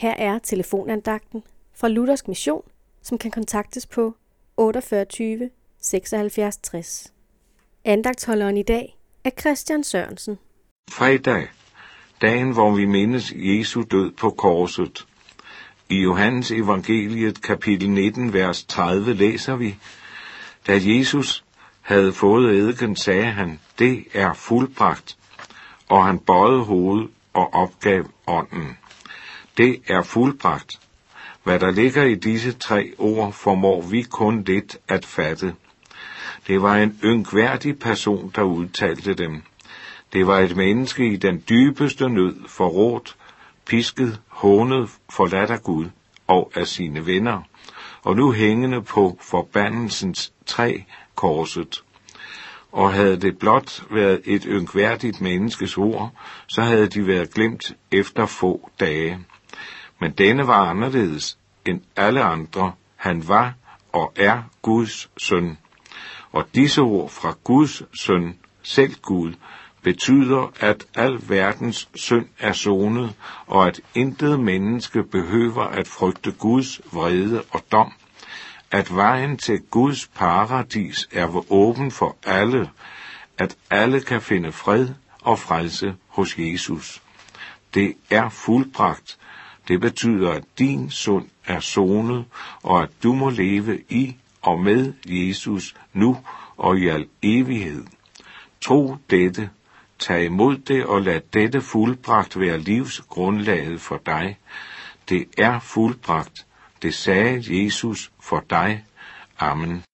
Her er telefonandagten fra Luthersk Mission, som kan kontaktes på 48 76 60. Andagtholderen i dag er Christian Sørensen. Fredag, dagen hvor vi mindes Jesu død på korset. I Johannes evangeliet kapitel 19, vers 30 læser vi, Da Jesus havde fået eddike, sagde han, det er fuldbragt, og han bøjede hovedet og opgav ånden. Det er fuldbragt. Hvad der ligger i disse tre ord, formår vi kun lidt at fatte. Det var en ynkværdig person, der udtalte dem. Det var et menneske i den dybeste nød, forrådt, pisket, hånet, forladt af Gud og af sine venner, og nu hængende på forbandelsens træ korset. Og havde det blot været et ynkværdigt menneskes ord, så havde de været glemt efter få dage. Men denne var anderledes end alle andre. Han var og er Guds søn. Og disse ord fra Guds søn, selv Gud, betyder, at al verdens synd er sonet, og at intet menneske behøver at frygte Guds vrede og dom, at vejen til Guds paradis er åben for alle, at alle kan finde fred og frelse hos Jesus. Det er fuldbragt. Det betyder, at din sund er sonet, og at du må leve i og med Jesus nu og i al evighed. Tro dette, tag imod det og lad dette fuldbragt være livsgrundlaget for dig. Det er fuldbragt. Det sagde Jesus for dig. Amen.